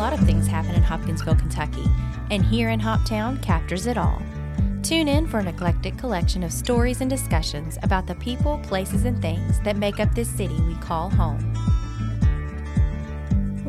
lot of things happen in Hopkinsville, Kentucky, and here in Hoptown captures it all. Tune in for an eclectic collection of stories and discussions about the people, places, and things that make up this city we call home.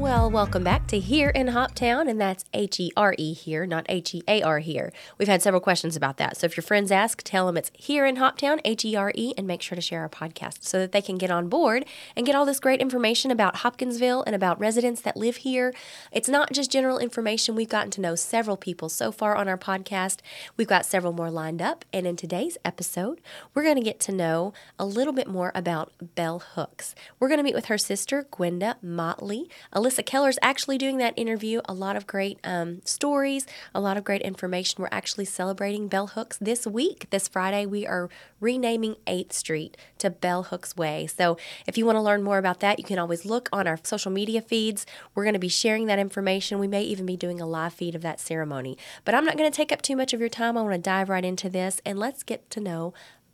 Well, welcome back to Here in Hoptown, and that's H E R E here, not H E A R here. We've had several questions about that. So if your friends ask, tell them it's Here in Hoptown, H E R E, and make sure to share our podcast so that they can get on board and get all this great information about Hopkinsville and about residents that live here. It's not just general information. We've gotten to know several people so far on our podcast. We've got several more lined up, and in today's episode, we're going to get to know a little bit more about Bell Hooks. We're going to meet with her sister, Gwenda Motley. Alissa Keller's actually doing that interview. A lot of great um, stories, a lot of great information. We're actually celebrating Bell Hooks this week. This Friday, we are renaming 8th Street to Bell Hooks Way. So if you want to learn more about that, you can always look on our social media feeds. We're going to be sharing that information. We may even be doing a live feed of that ceremony. But I'm not going to take up too much of your time. I want to dive right into this and let's get to know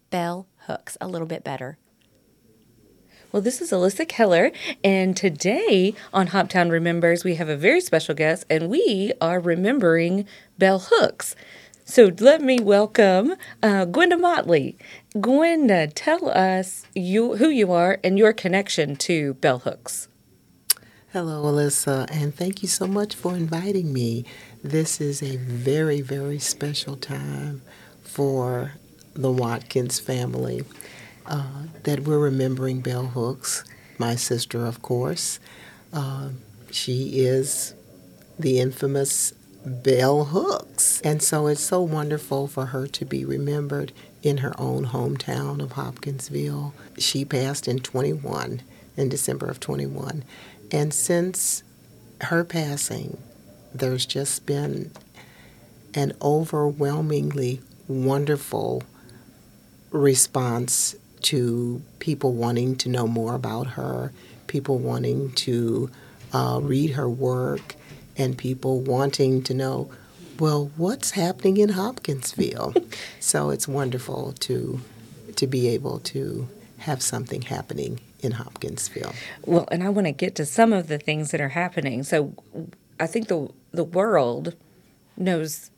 Bell Hooks a little bit better. Well, this is Alissa Keller, and today on Hoptown Remembers, we have a very special guest, and we are remembering Bell Hooks. So let me welcome uh, Gwenda Motley. Gwenda, tell us you who you are and your connection to Bell Hooks. Hello, Alissa, and thank you so much for inviting me. This is a very, very special time for the Watkins family uh, that we're remembering Bell Hooks, my sister, of course. Uh, she is the infamous Bell Hooks. And so it's so wonderful for her to be remembered in her own hometown of Hopkinsville. She passed in 21, in December of 21. And since her passing, there's just been an overwhelmingly wonderful response to people wanting to know more about her, people wanting to uh, read her work, and people wanting to know, well, what's happening in Hopkinsville? so it's wonderful to to be able to have something happening in Hopkinsville. Well, and I want to get to some of the things that are happening. So I think the the world knows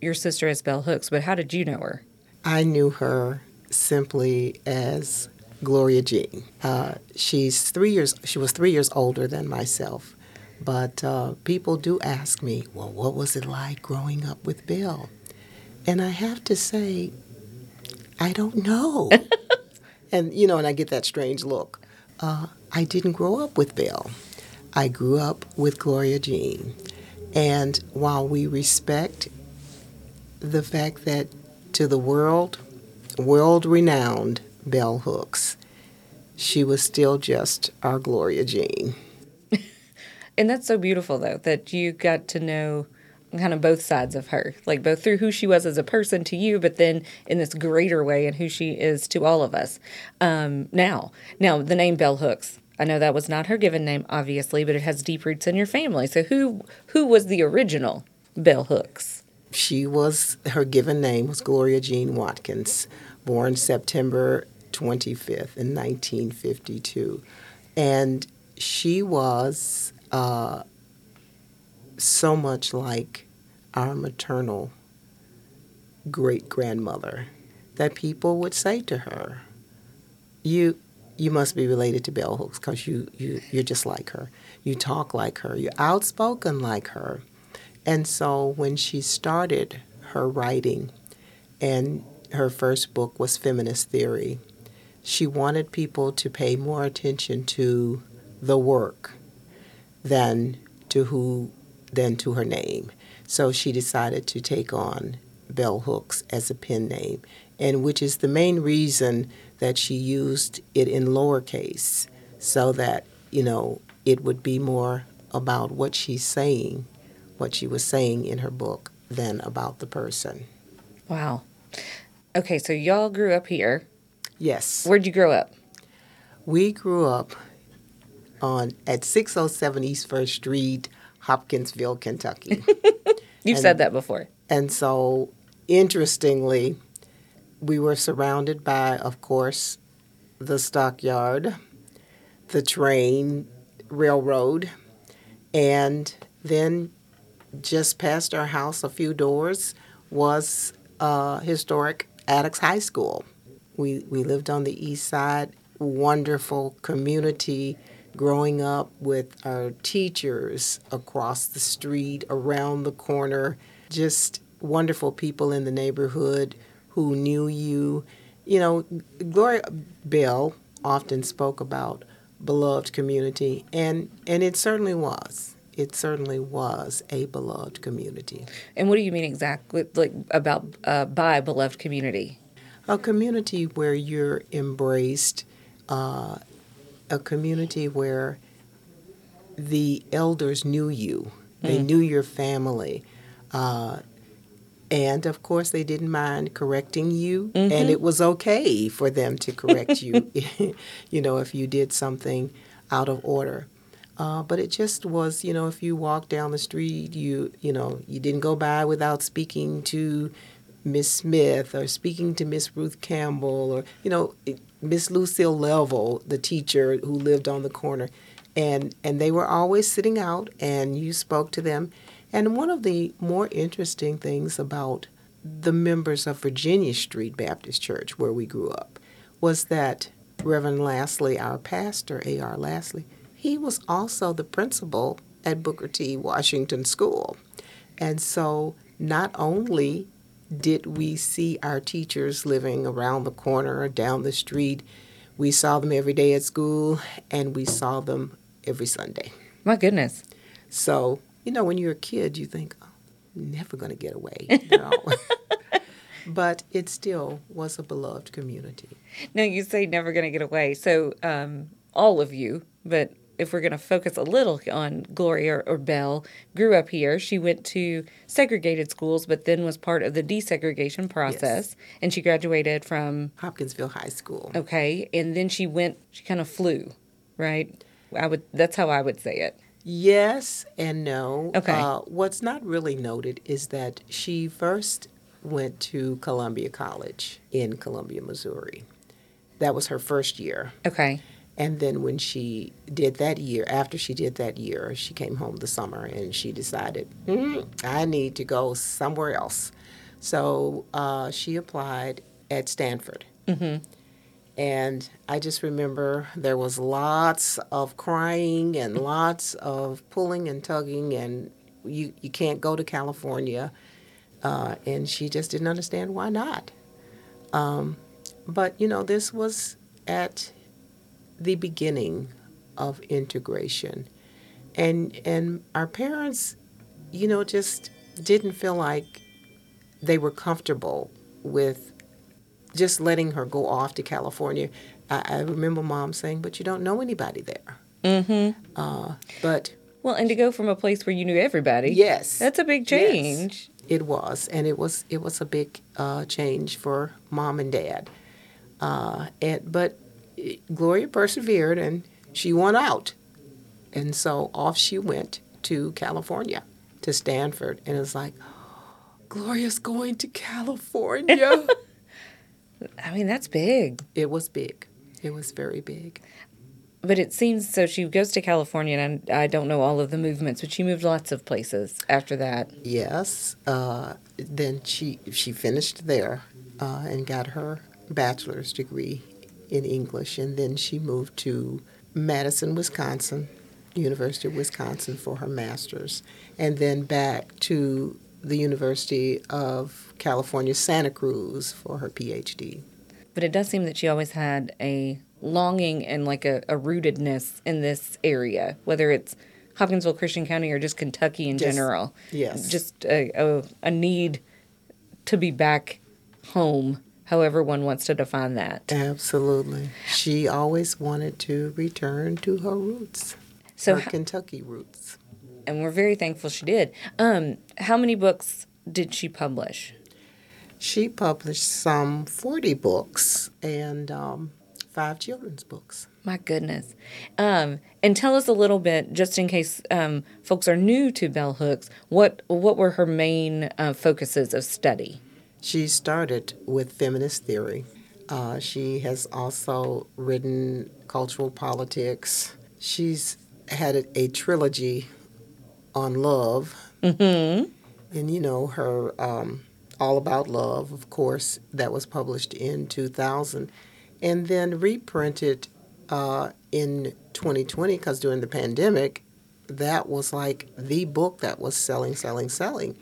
your sister as Bell Hooks, but how did you know her? I knew her simply as Gloria Jean. Uh, she's three years. She was three years older than myself, but uh, people do ask me, "Well, what was it like growing up with Bill?" And I have to say, I don't know. and you know, and I get that strange look. Uh, I didn't grow up with Bill. I grew up with Gloria Jean, and while we respect the fact that to the world world renowned bell hooks, she was still just our Gloria Jean. and that's so beautiful, though, that you got to know kind of both sides of her, like both through who she was as a person to you, but then in this greater way and who she is to all of us. Um, now, now the name Bell Hooks. I know that was not her given name, obviously, but it has deep roots in your family. So who who was the original Bell Hooks? She was her given name was Gloria Jean Watkins born September 25th in 1952. And she was uh, so much like our maternal great grandmother that people would say to her, You you must be related to Bell Hooks because you, you, you're just like her. You talk like her. You're outspoken like her. And so when she started her writing and her first book was Feminist Theory. She wanted people to pay more attention to the work than to who than to her name. So she decided to take on Bell Hooks as a pen name, and which is the main reason that she used it in lowercase so that, you know, it would be more about what she's saying, what she was saying in her book than about the person. Wow. Okay, so y'all grew up here. Yes. Where'd you grow up? We grew up on at 607 East First Street, Hopkinsville, Kentucky. You've and, said that before. And so, interestingly, we were surrounded by, of course, the stockyard, the train, railroad, and then just past our house, a few doors, was uh, historic Attucks High School. We, we lived on the east side, wonderful community growing up with our teachers across the street, around the corner, just wonderful people in the neighborhood who knew you. You know, Gloria Bell often spoke about beloved community, and, and it certainly was. It certainly was a beloved community. And what do you mean exactly, like about uh, by beloved community? A community where you're embraced, uh, a community where the elders knew you, they mm. knew your family. Uh, and of course, they didn't mind correcting you, mm-hmm. and it was okay for them to correct you, you know, if you did something out of order. Uh, but it just was, you know, if you walked down the street, you, you know, you didn't go by without speaking to Miss Smith or speaking to Miss Ruth Campbell or, you know, Miss Lucille Level, the teacher who lived on the corner. And, and they were always sitting out, and you spoke to them and one of the more interesting things about the members of Virginia Street Baptist Church, where we grew up, was that Reverend Lastly, our pastor, A.R. Lastly, he was also the principal at Booker T. Washington School. And so not only did we see our teachers living around the corner or down the street, we saw them every day at school and we saw them every Sunday. My goodness. So you know, when you're a kid, you think, oh, never going to get away. You know? but it still was a beloved community. Now, you say never going to get away. So, um, all of you, but if we're going to focus a little on Gloria or, or Belle, grew up here. She went to segregated schools, but then was part of the desegregation process. Yes. And she graduated from Hopkinsville High School. Okay. And then she went, she kind of flew, right? I would, that's how I would say it. Yes and no. Okay. Uh, what's not really noted is that she first went to Columbia College in Columbia, Missouri. That was her first year. Okay. And then when she did that year, after she did that year, she came home the summer and she decided, mm, I need to go somewhere else. So uh, she applied at Stanford. Mm-hmm. And I just remember there was lots of crying and lots of pulling and tugging, and you, you can't go to California. Uh, and she just didn't understand why not. Um, but, you know, this was at the beginning of integration. And, and our parents, you know, just didn't feel like they were comfortable with just letting her go off to California. I, I remember mom saying, "But you don't know anybody there." Mm-hmm. Uh, but well, and to go from a place where you knew everybody, yes, that's a big change. Yes, it was, and it was it was a big uh, change for mom and dad. Uh, and but Gloria persevered, and she won out, and so off she went to California, to Stanford, and it was like, Gloria's going to California. I mean, that's big. It was big. It was very big. But it seems so. She goes to California, and I don't know all of the movements, but she moved lots of places after that. Yes. Uh, then she she finished there uh, and got her bachelor's degree in English, and then she moved to Madison, Wisconsin, University of Wisconsin for her master's, and then back to the University of California, Santa Cruz for her PhD. But it does seem that she always had a longing and like a, a rootedness in this area, whether it's Hopkinsville Christian County or just Kentucky in just, general. Yes. Just a, a, a need to be back home, however one wants to define that. Absolutely. She always wanted to return to her roots, so her Kentucky roots and we're very thankful she did. Um, how many books did she publish? She published some 40 books and um, five children's books. My goodness. Um, and tell us a little bit, just in case um, folks are new to Bell Hooks, what, what were her main uh, focuses of study? She started with feminist theory. Uh, she has also written cultural politics. She's had a, a trilogy on love. Mm-hmm. And you know, her um, All About Love, of course, that was published in 2000 and then reprinted uh, in 2020 because during the pandemic, that was like the book that was selling, selling, selling.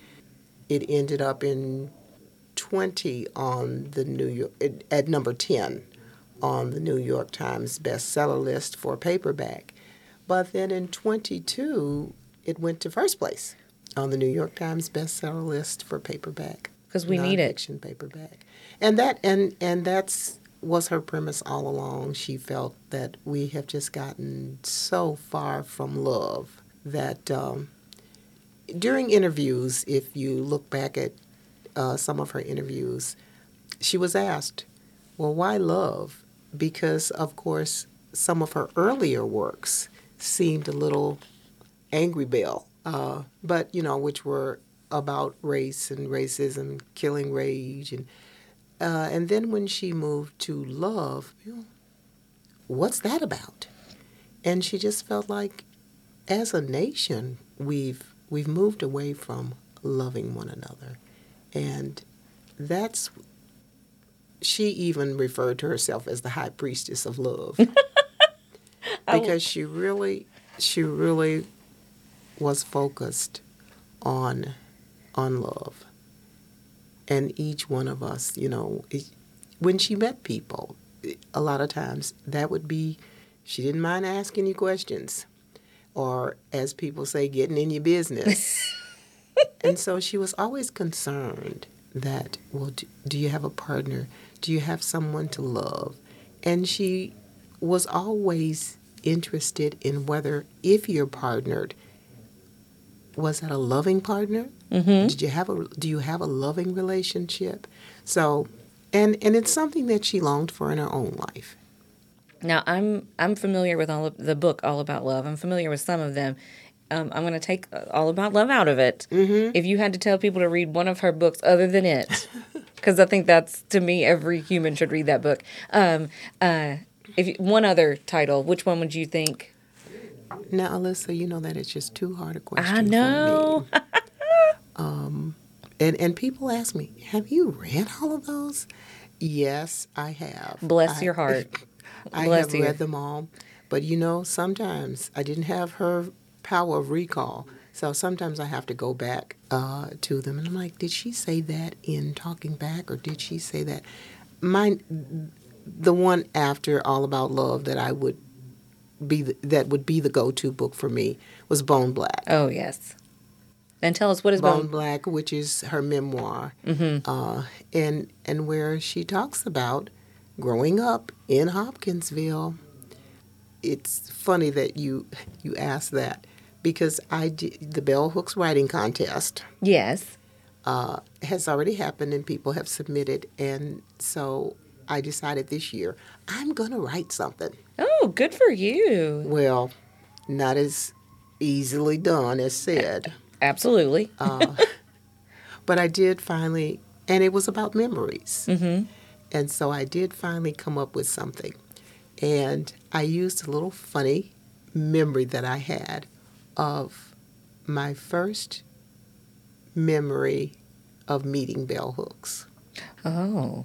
It ended up in 20 on the New York at number 10 on the New York Times bestseller list for paperback. But then in 22, it went to first place on the New York Times bestseller list for paperback. Because we need it. Fiction paperback, and that and and that's was her premise all along. She felt that we have just gotten so far from love that um, during interviews, if you look back at uh, some of her interviews, she was asked, "Well, why love?" Because of course, some of her earlier works seemed a little angry bell, uh, but you know, which were about race and racism, killing rage, and uh, and then when she moved to love, you know, what's that about? And she just felt like, as a nation, we've we've moved away from loving one another, and that's. She even referred to herself as the high priestess of love, because she really, she really was focused on on love. And each one of us, you know, when she met people, a lot of times that would be, she didn't mind asking you questions, or as people say, getting in your business. and so she was always concerned that, well, do, do you have a partner? Do you have someone to love? And she was always interested in whether, if you're partnered, was that a loving partner? Mm-hmm. Did you have a do you have a loving relationship? So, and and it's something that she longed for in her own life. Now I'm I'm familiar with all of the book All About Love. I'm familiar with some of them. Um, I'm going to take All About Love out of it. Mm-hmm. If you had to tell people to read one of her books other than it, because I think that's to me every human should read that book. Um, uh, if you, one other title, which one would you think? Now, Alissa, you know that it's just too hard a question. I know. um, and and people ask me, "Have you read all of those?" Yes, I have. Bless I, your heart. I Bless have you. read them all, but you know, sometimes I didn't have her power of recall, so sometimes I have to go back uh, to them, and I'm like, "Did she say that in Talking Back, or did she say that?" Mine, the one after All About Love that I would be the, that would be the go-to book for me was Bone Black. Oh yes. And tell us what is Bone Bone. Black, which is her memoir, Mm-hmm. uh, and and where she talks about growing up in Hopkinsville. It's funny that you you asked that because I did, the Bell Hooks writing contest Yes. uh, has already happened and people have submitted, and so I decided this year I'm going to write something. Oh, good for you. Well, not as easily done as said. Absolutely. Uh, but I did finally, and it was about memories. mm-hmm. And so I did finally come up with something. And I used a little funny memory that I had of my first memory of meeting bell hooks, Oh.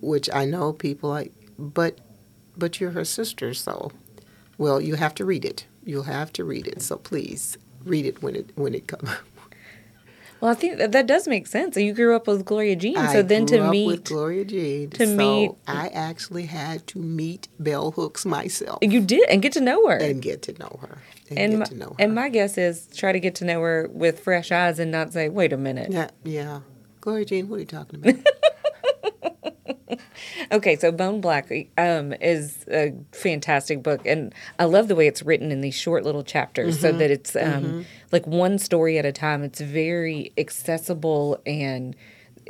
which I know people like, but but you're her sister, so well you have to read it. You'll have to read it. So please read it when it when it comes. Well, I think that, that does make sense. You grew up with Gloria Jean, I so then grew to up meet with Gloria Jean. to so meet- I actually had to meet Bell Hooks myself you did and get to know her. and get to know her and, and get my, to know her. and my guess is try to get to know her with fresh eyes and not say, "Wait a minute." yeah, yeah. Gloria Jean, what are you talking about? Okay, so Bone Black um, is a fantastic book, and I love the way it's written in these short little chapters, so that it's um, like one story at a time. It's very accessible, and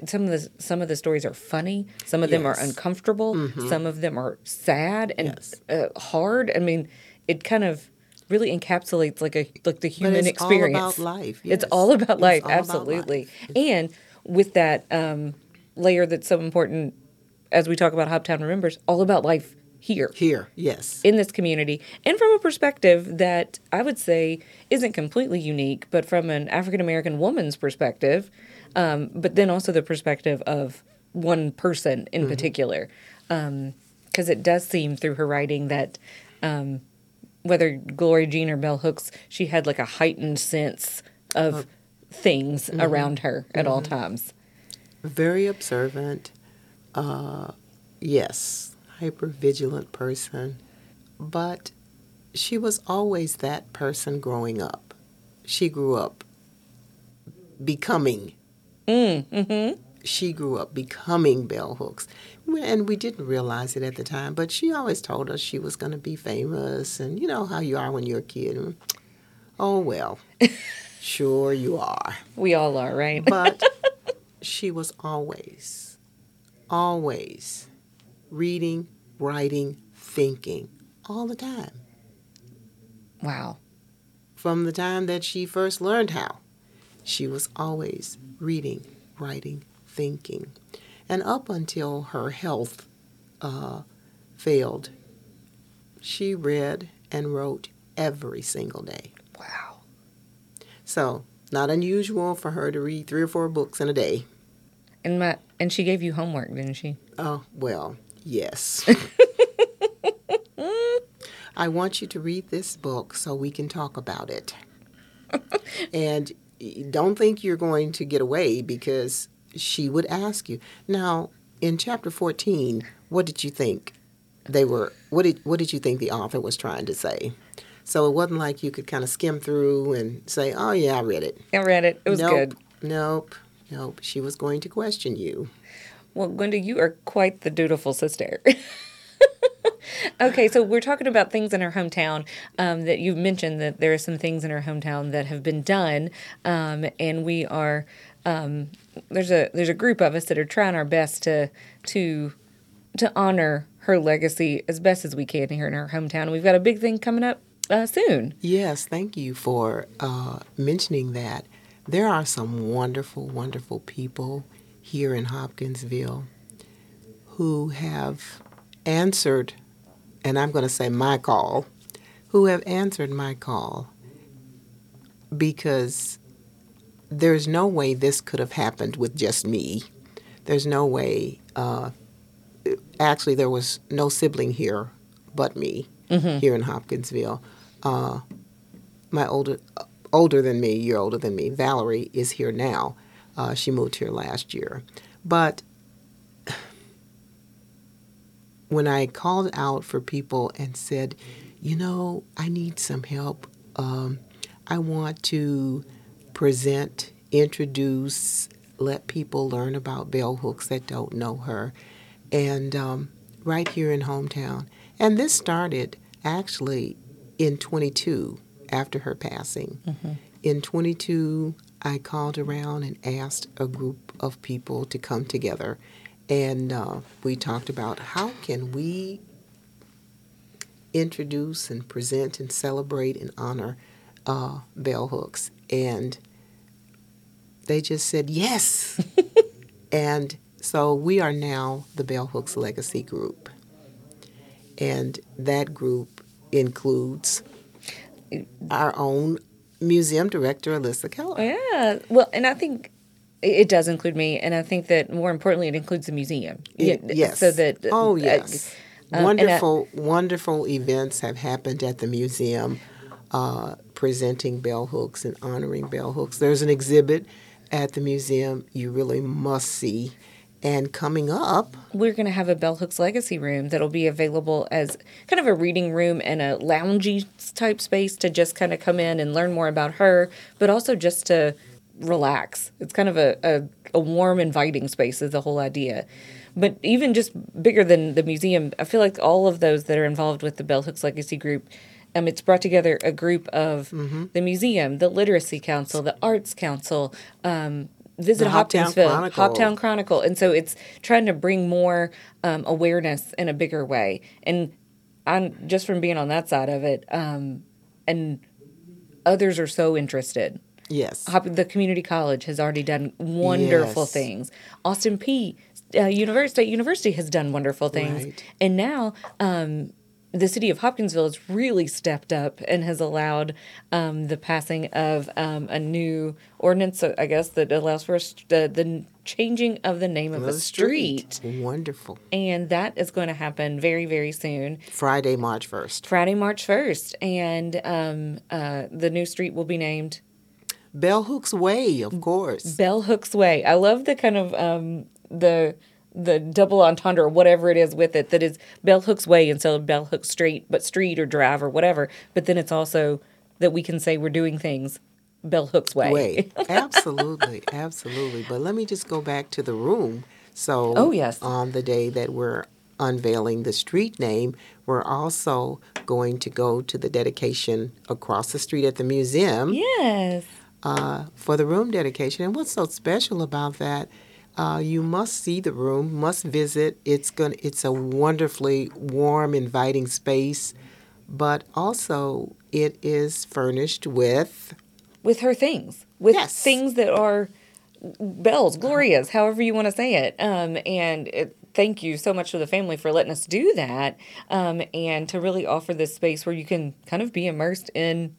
some of the some of the stories are funny. Some of them are Yes. uncomfortable. Some of them are sad and Yes. uh, hard. I mean, it kind of really encapsulates like a like the human it's all about experience. life, It's all about life, all about absolutely. life. And with that um, layer that's so important as we talk about Hoptown Remembers, all about life here Here, yes. in this community and from a perspective that I would say isn't completely unique, but from an African American woman's perspective, um, but then also the perspective of one person in particular. Because it does seem through her writing that um, whether Gloria Jean or Bell Hooks, she had like a heightened sense of things around her at all times. Very observant. Uh, yes, hyper vigilant person. But she was always that person growing up. She grew up becoming. She grew up becoming Bell Hooks. And we didn't realize it at the time, but she always told us she was going to be famous. And you know how you are when you're a kid. Oh, well, sure you are. We all are, right? But she was always, always reading, writing, thinking all the time. wow. From the time that she first learned how, she was always reading, writing, thinking. And up until her health uh, failed, she read and wrote every single day. Wow. So, not unusual for her to read three or four books in a day. And my and she gave you homework, didn't she? Oh, well, yes. I want you to read this book so we can talk about it. and don't think you're going to get away because she would ask you. Now, in chapter 14, what did you think they were what did what did you think the author was trying to say? So it wasn't like you could kind of skim through and say, "Oh yeah, I read it." I read it. It was nope, good. Nope. Nope. She was going to question you. Well, Gwenda, you are quite the dutiful sister. okay, so we're talking about things in her hometown um, that you've mentioned that there are some things in her hometown that have been done, um, and we are um, there's a there's a group of us that are trying our best to to to honor her legacy as best as we can here in her hometown. We've got a big thing coming up uh, soon. Yes, thank you for uh, mentioning that. There are some wonderful, wonderful people here in Hopkinsville who have answered, and I'm going to say my call, who have answered my call because there's no way this could have happened with just me. There's no way. Uh, actually, there was no sibling here but me here in Hopkinsville. Uh, my older older than me, you're older than me. Valerie is here now. Uh, she moved here last year, but when I called out for people and said, you know, I need some help. Um, I want to present, introduce, let people learn about Bell Hooks that don't know her, and um, right here in hometown. And this started actually in 22 after her passing. In 22, I called around and asked a group of people to come together, and uh, we talked about how can we introduce and present and celebrate and honor uh, bell hooks, and they just said yes, and so we are now the Bell Hooks Legacy Group, and that group includes our own museum director, Alissa Keller. Yeah. Well, and I think it does include me, and I think that more importantly, it includes the museum. It- yes. So that Oh uh, yes. um, and I- wonderful, wonderful events have happened at the museum, uh, presenting bell hooks and honoring bell hooks. There's an exhibit at the museum you really must see, and coming up, we're going to have a Bell Hooks Legacy room that'll be available as kind of a reading room and a loungy type space to just kind of come in and learn more about her, but also just to relax. It's kind of a, a, a warm, inviting space, is the whole idea. But even just bigger than the museum, I feel like all of those that are involved with the Bell Hooks Legacy group. Um, it's brought together a group of the museum, the Literacy Council, the Arts Council, um, Visit The Hoptown Hopkinsville, Chronicle. Hoptown Chronicle, and so it's trying to bring more um, awareness in a bigger way. And I'm just from being on that side of it, um, and others are so interested. Yes. Hop- the community college has already done wonderful Yes. things. Austin Peay. Uh, University State University has done wonderful things, Right. and now um, the city of Hopkinsville has really stepped up and has allowed um, the passing of um, a new ordinance, I guess, that allows for the, the changing of the name of a The street. Wonderful. And that is going to happen very, very soon. Friday, March 1st. Friday, March 1st. And um, uh, the new street will be named Bell Hooks Way, of course. Bell Hooks Way. I love the kind of um, the the double entendre or whatever it is with it that is Bell Hooks Way instead of Bell Hooks Street, but street or drive or whatever. But then it's also that we can say we're doing things Bell Hooks Way. Way. absolutely, absolutely. But let me just go back to the room. So, Oh, yes. on the day that we're unveiling the street name, we're also going to go to the dedication across the street at the museum. Yes. uh, for the room dedication. And what's so special about that? Uh, you must see the room, must visit. It's going it's a wonderfully warm, inviting space, but also it is furnished with With her things. With Yes. things that are bells, glorias, however you want to say it. Um, and it, thank you so much to the family for letting us do that. Um, and to really offer this space where you can kind of be immersed in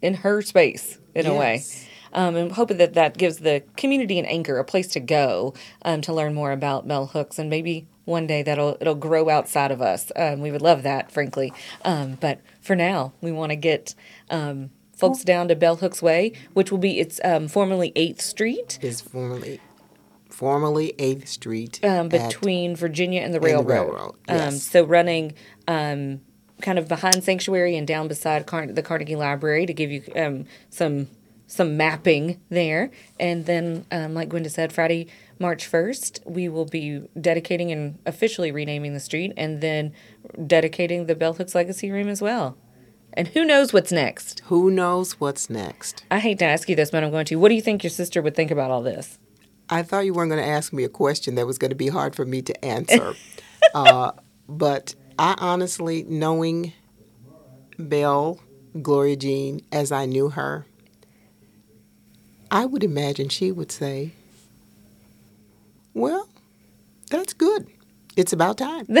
in her space in a way. Um, and hoping that that gives the community an anchor, a place to go um, to learn more about Bell Hooks, and maybe one day that'll it'll grow outside of us. Um, we would love that, frankly. Um, but for now, we want to get um, folks down to Bell Hooks Way, which will be it's um, formerly Eighth Street, is formerly formerly Eighth Street um, at- between Virginia and the the railroad. railroad, Um, yes. so running um, kind of behind Sanctuary and down beside Car- the Carnegie Library to give you um, some some mapping there. And then, um, like Gwenda said, Friday, March first, we will be dedicating and officially renaming the street, and then dedicating the Bell Hooks Legacy Room as well. And who knows what's next? Who knows what's next? I hate to ask you this, but I'm going to. What do you think your sister would think about all this? I thought you weren't going to ask me a question that was going to be hard for me to answer. uh, but I honestly, knowing Belle, Gloria Jean, as I knew her, I would imagine she would say, Well, that's good. It's about time.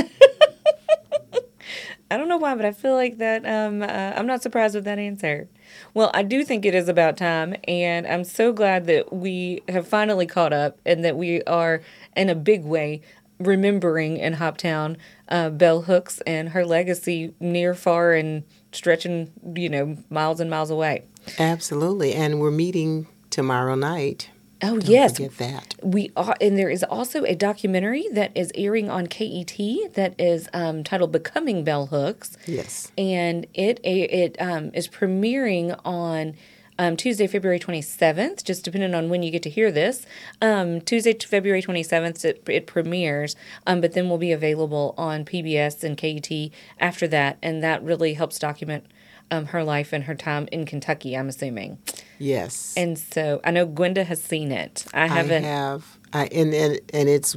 I don't know why, but I feel like that. Um, uh, I'm not surprised with that answer. Well, I do think it is about time, and I'm so glad that we have finally caught up and that we are, in a big way, remembering in Hoptown uh, Bell Hooks and her legacy near, far, and stretching, you know, miles and miles away. Absolutely. And we're meeting tomorrow night. Oh Don't yes, forget that. we are, and there is also a documentary that is airing on KET that is um, titled "Becoming Bell Hooks." Yes. and it it um, is premiering on um, Tuesday, February twenty seventh. Just depending on when you get to hear this, um, Tuesday, February twenty seventh, it, it premieres. Um, but then will be available on PBS and KET after that, and that really helps document um, her life and her time in Kentucky. I'm assuming, Yes. and so I know Gwenda has seen it. I haven't. I have. I and, and and it's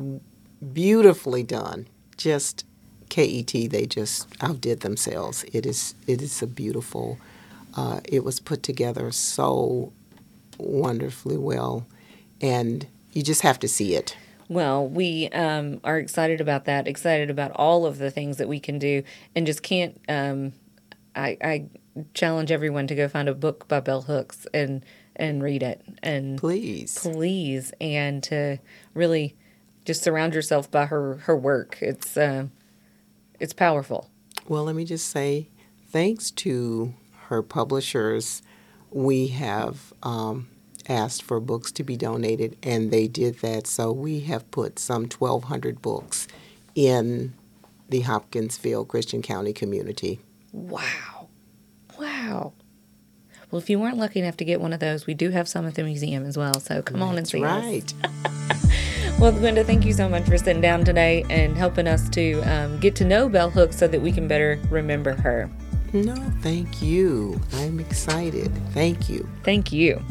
beautifully done. Just KET, they just outdid themselves. It is it is a beautiful. Uh, it was put together so wonderfully well, and you just have to see it. Well, we um, are excited about that. Excited about all of the things that we can do, and just can't. Um, I, I challenge everyone to go find a book by Bell Hooks and and read it, and Please. please, and to really just surround yourself by her her work. It's uh, it's powerful. Well, let me just say, thanks to her publishers, we have um, asked for books to be donated, and they did that. So we have put some 1,200 books in the Hopkinsville Christian County community. Wow, wow. Well, if you weren't lucky enough to get one of those, we do have some at the museum as well. So come on and see us. right. Well, Gwenda, thank you so much for sitting down today and helping us to um, get to know Bell Hooks so that we can better remember her. No, thank you. I'm excited. Thank you. Thank you.